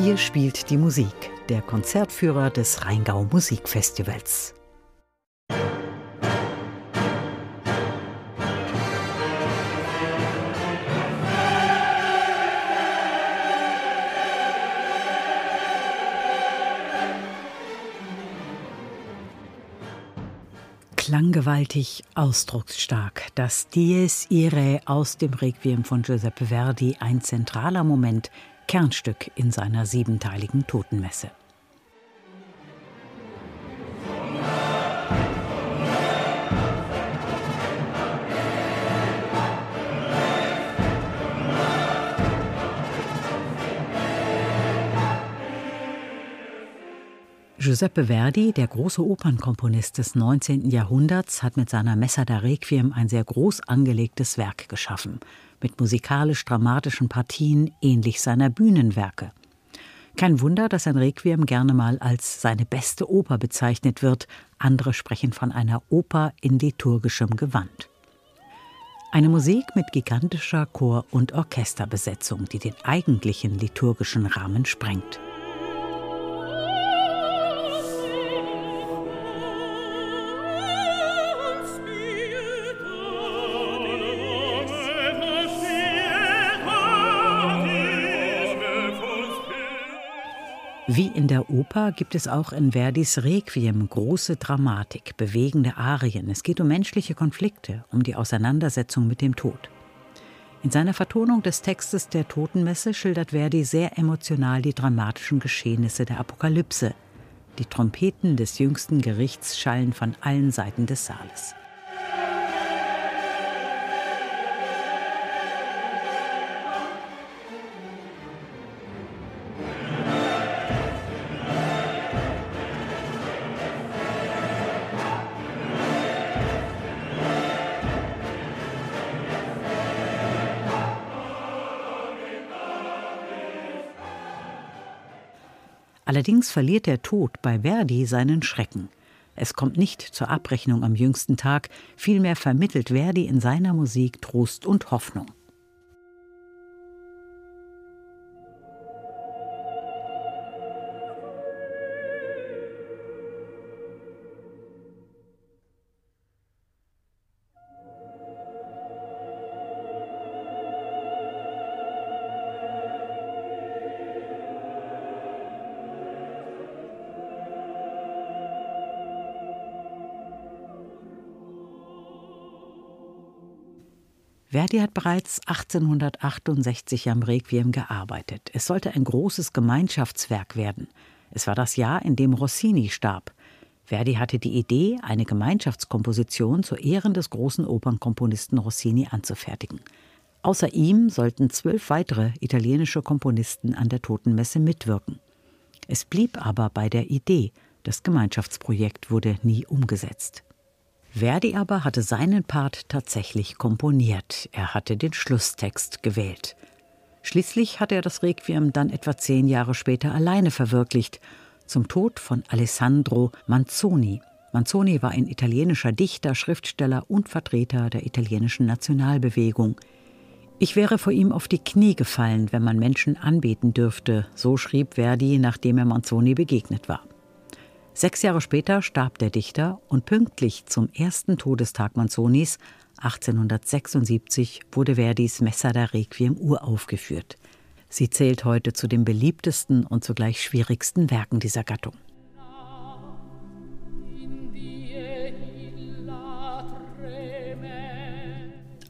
Hier spielt die Musik, der Konzertführer des Rheingau Musikfestivals. Klanggewaltig, ausdrucksstark. Das Dies Irae aus dem Requiem von Giuseppe Verdi, ein zentraler Moment, Kernstück in seiner siebenteiligen Totenmesse. Giuseppe Verdi, der große Opernkomponist des 19. Jahrhunderts, hat mit seiner Messa da Requiem ein sehr groß angelegtes Werk geschaffen, mit musikalisch-dramatischen Partien ähnlich seiner Bühnenwerke. Kein Wunder, dass ein Requiem gerne mal als seine beste Oper bezeichnet wird, andere sprechen von einer Oper in liturgischem Gewand. Eine Musik mit gigantischer Chor- und Orchesterbesetzung, die den eigentlichen liturgischen Rahmen sprengt. Wie in der Oper gibt es auch in Verdis Requiem große Dramatik, bewegende Arien. Es geht um menschliche Konflikte, um die Auseinandersetzung mit dem Tod. In seiner Vertonung des Textes der Totenmesse schildert Verdi sehr emotional die dramatischen Geschehnisse der Apokalypse. Die Trompeten des jüngsten Gerichts schallen von allen Seiten des Saales. Allerdings verliert der Tod bei Verdi seinen Schrecken. Es kommt nicht zur Abrechnung am jüngsten Tag, vielmehr vermittelt Verdi in seiner Musik Trost und Hoffnung. Verdi hat bereits 1868 am Requiem gearbeitet. Es sollte ein großes Gemeinschaftswerk werden. Es war das Jahr, in dem Rossini starb. Verdi hatte die Idee, eine Gemeinschaftskomposition zu Ehren des großen Opernkomponisten Rossini anzufertigen. Außer ihm sollten zwölf weitere italienische Komponisten an der Totenmesse mitwirken. Es blieb aber bei der Idee. Das Gemeinschaftsprojekt wurde nie umgesetzt. Verdi aber hatte seinen Part tatsächlich komponiert. Er hatte den Schlusstext gewählt. Schließlich hatte er das Requiem dann etwa zehn Jahre später alleine verwirklicht, zum Tod von Alessandro Manzoni. Manzoni war ein italienischer Dichter, Schriftsteller und Vertreter der italienischen Nationalbewegung. Ich wäre vor ihm auf die Knie gefallen, wenn man Menschen anbeten dürfte, so schrieb Verdi, nachdem er Manzoni begegnet war. Sechs Jahre später starb der Dichter und pünktlich zum ersten Todestag Manzonis, 1876, wurde Verdis Messa da Requiem uraufgeführt. Sie zählt heute zu den beliebtesten und zugleich schwierigsten Werken dieser Gattung.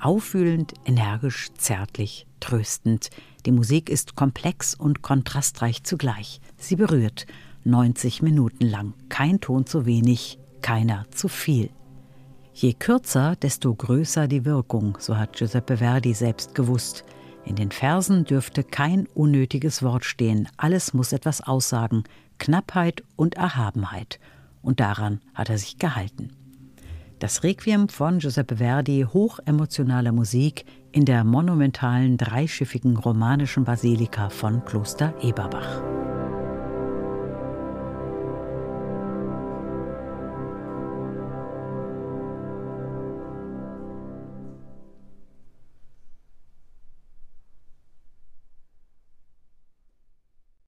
Auffühlend, energisch, zärtlich, tröstend. Die Musik ist komplex und kontrastreich zugleich. Sie berührt 90 Minuten lang. Kein Ton zu wenig, keiner zu viel. Je kürzer, desto größer die Wirkung, so hat Giuseppe Verdi selbst gewusst. In den Versen dürfte kein unnötiges Wort stehen, alles muss etwas aussagen, Knappheit und Erhabenheit. Und daran hat er sich gehalten. Das Requiem von Giuseppe Verdi, hochemotionale Musik in der monumentalen dreischiffigen romanischen Basilika von Kloster Eberbach.